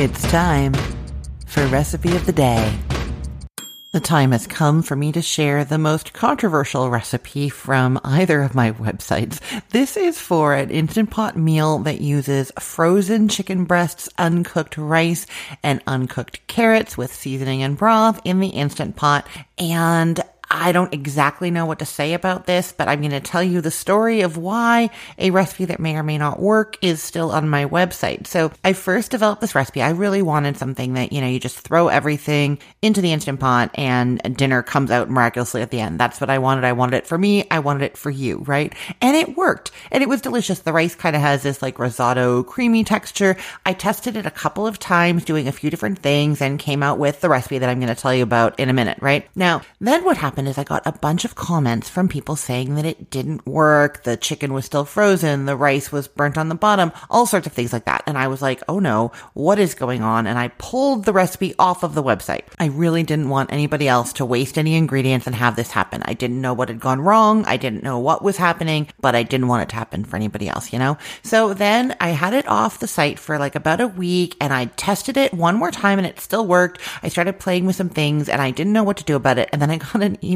It's time for Recipe of the Day. The time has come for me to share the most controversial recipe from either of my websites. This is for an Instant Pot meal that uses frozen chicken breasts, uncooked rice, and uncooked carrots with seasoning and broth in the Instant Pot. And I don't exactly know what to say about this, but I'm going to tell you the story of why a recipe that may or may not work is still on my website. So I first developed this recipe. I really wanted something that, you know, you just throw everything into the Instant Pot and dinner comes out miraculously at the end. That's what I wanted. I wanted it for me. I wanted it for you, right? And it worked and it was delicious. The rice kind of has this like risotto creamy texture. I tested it a couple of times doing a few different things and came out with the recipe that I'm going to tell you about in a minute, right? Now, then what happened happened is I got a bunch of comments from people saying that it didn't work, the chicken was still frozen, the rice was burnt on the bottom, all sorts of things like that. And I was like, oh no, what is going on? And I pulled the recipe off of the website. I really didn't want anybody else to waste any ingredients and have this happen. I didn't know what had gone wrong. I didn't know what was happening, but I didn't want it to happen for anybody else, you know? So then I had it off the site for like about a week and I tested it one more time and it still worked. I started playing with some things and I didn't know what to do about it. And then I got an email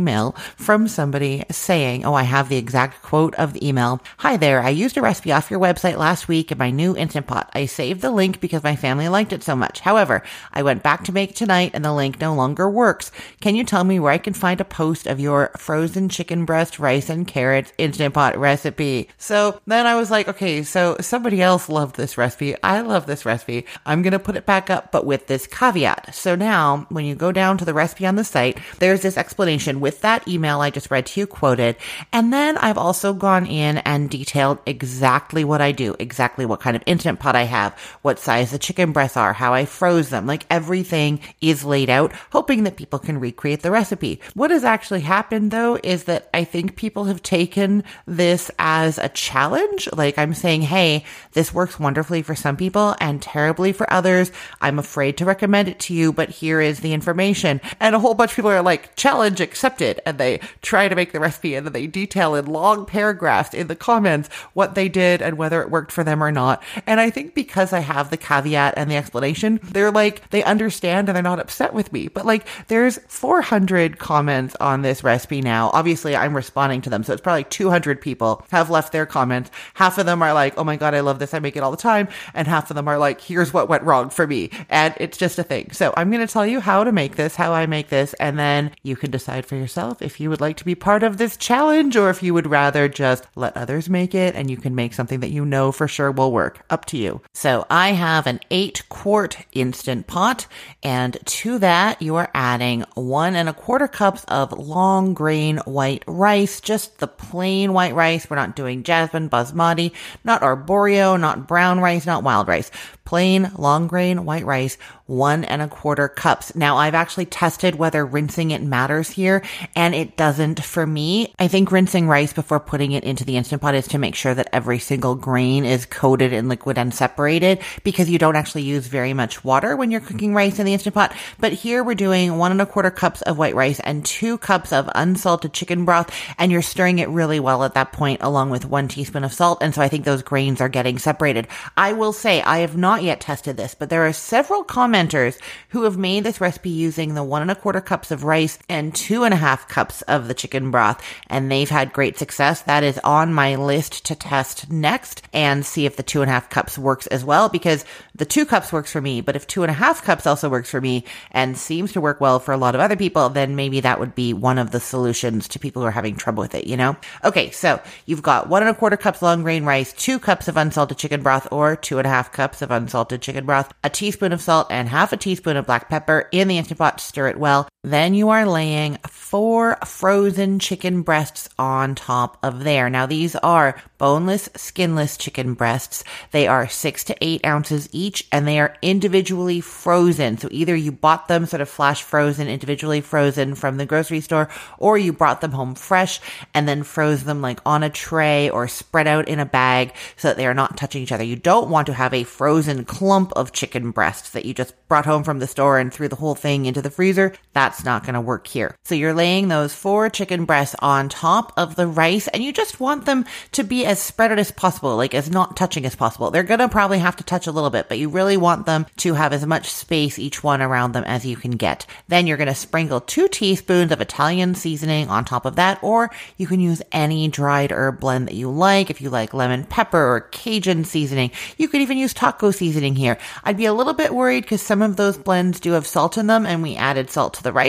from somebody saying, Oh, I have the exact quote of the email. Hi there. I used a recipe off your website last week in my new Instant Pot. I saved the link because my family liked it so much. However, I went back to make it tonight and the link no longer works. Can you tell me where I can find a post of your frozen chicken breast, rice and carrots Instant Pot recipe? So then I was like, okay, so somebody else loved this recipe. I love this recipe. I'm going to put it back up, but with this caveat. So now when you go down to the recipe on the site, there's this explanation with that email I just read to you quoted. And then I've also gone in and detailed exactly what I do, exactly what kind of instant pot I have, what size the chicken breasts are, how I froze them. Like everything is laid out, hoping that people can recreate the recipe. What has actually happened though is that I think people have taken this as a challenge. Like I'm saying, hey, this works wonderfully for some people and terribly for others. I'm afraid to recommend it to you, but here is the information. And a whole bunch of people are like, challenge accepted. And and they try to make the recipe and then they detail in long paragraphs in the comments what they did and whether it worked for them or not. And I think because I have the caveat and the explanation, they're like, they understand and they're not upset with me. But like, there's 400 comments on this recipe now. Obviously, I'm responding to them. So it's probably 200 people have left their comments. Half of them are like, oh my God, I love this. I make it all the time. And half of them are like, here's what went wrong for me. And it's just a thing. So I'm going to tell you how to make this, how I make this, and then you can decide for yourself if you would like to be part of this challenge or if you would rather just let others make it and you can make something that you know for sure will work. Up to you. So I have an eight quart instant pot and to that you are adding one and a quarter cups of long grain white rice, just the plain white rice. We're not doing jasmine, basmati, not arborio, not brown rice, not wild rice plain long grain white rice, one and a quarter cups. Now I've actually tested whether rinsing it matters here and it doesn't for me. I think rinsing rice before putting it into the Instant Pot is to make sure that every single grain is coated in liquid and separated because you don't actually use very much water when you're cooking rice in the Instant Pot. But here we're doing one and a quarter cups of white rice and two cups of unsalted chicken broth and you're stirring it really well at that point along with one teaspoon of salt. And so I think those grains are getting separated. I will say I have not yet tested this, but there are several commenters who have made this recipe using the one and a quarter cups of rice and two and a half cups of the chicken broth, and they've had great success. That is on my list to test next and see if the two and a half cups works as well, because the two cups works for me, but if two and a half cups also works for me and seems to work well for a lot of other people, then maybe that would be one of the solutions to people who are having trouble with it, you know? Okay, so you've got one and a quarter cups long grain rice, two cups of unsalted chicken broth, or two and a half cups of unsalted unsalted chicken broth, a teaspoon of salt, and half a teaspoon of black pepper in the Instant Pot. Stir it well. Then you are laying four frozen chicken breasts on top of there. Now these are boneless, skinless chicken breasts. They are six to eight ounces each and they are individually frozen. So either you bought them sort of flash frozen, individually frozen from the grocery store, or you brought them home fresh and then froze them like on a tray or spread out in a bag so that they are not touching each other. You don't want to have a frozen clump of chicken breasts that you just brought home from the store and threw the whole thing into the freezer. That's that's not going to work here. So you're laying those four chicken breasts on top of the rice and you just want them to be as spread out as possible, like as not touching as possible. They're going to probably have to touch a little bit, but you really want them to have as much space each one around them as you can get. Then you're going to sprinkle two teaspoons of Italian seasoning on top of that, or you can use any dried herb blend that you like. If you like lemon pepper or Cajun seasoning, you could even use taco seasoning here. I'd be a little bit worried because some of those blends do have salt in them and we added salt to the rice,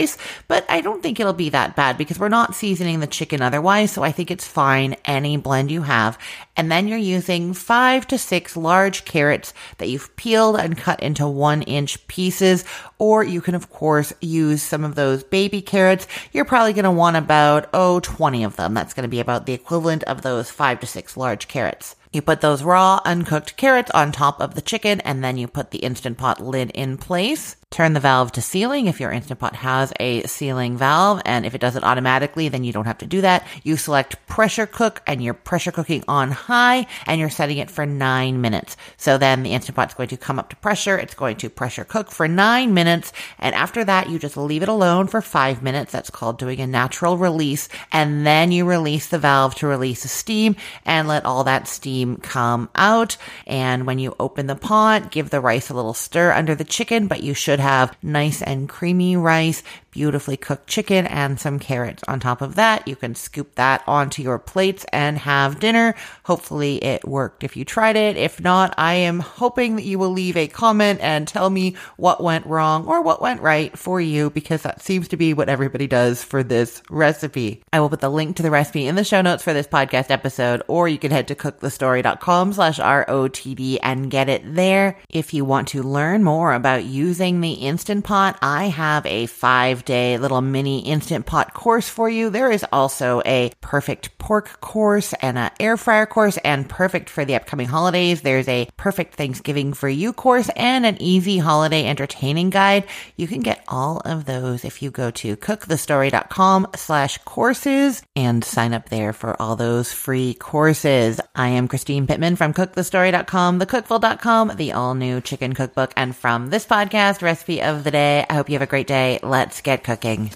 but I don't think it'll be that bad because we're not seasoning the chicken otherwise. So I think it's fine. Any blend you have. And then you're using five to six large carrots that you've peeled and cut into one inch pieces. Or you can, of course, use some of those baby carrots. You're probably going to want about, oh, 20 of them. That's going to be about the equivalent of those five to six large carrots. You put those raw, uncooked carrots on top of the chicken, and then you put the Instant Pot lid in place. Turn the valve to sealing if your Instant Pot has a sealing valve, and if it does it automatically, then you don't have to do that. You select pressure cook, and you're pressure cooking on high, and you're setting it for nine minutes. So then the Instant Pot's going to come up to pressure, it's going to pressure cook for nine minutes, and after that, you just leave it alone for five minutes. That's called doing a natural release, and then you release the valve to release the steam, and let all that steam come out. And when you open the pot, give the rice a little stir under the chicken, but you should have nice and creamy rice, beautifully cooked chicken and some carrots on top of that. You can scoop that onto your plates and have dinner. Hopefully it worked if you tried it. If not, I am hoping that you will leave a comment and tell me what went wrong or what went right for you because that seems to be what everybody does for this recipe. I will put the link to the recipe in the show notes for this podcast episode, or you can head to cookthestory.com slash ROTD and get it there. If you want to learn more about using the Instant Pot, I have a five day little mini Instant Pot course for you. There is also a perfect pork course and an air fryer course and perfect for the upcoming holidays. There's a perfect Thanksgiving for you course and an easy holiday entertaining guide. You can get all of those if you go to cookthestory.com slash courses and sign up there for all those free courses. I am Christine Pittman from cookthestory.com, thecookful.com, the all new chicken cookbook. And from this podcast, recipe of the day, I hope you have a great day. Let's get cooking.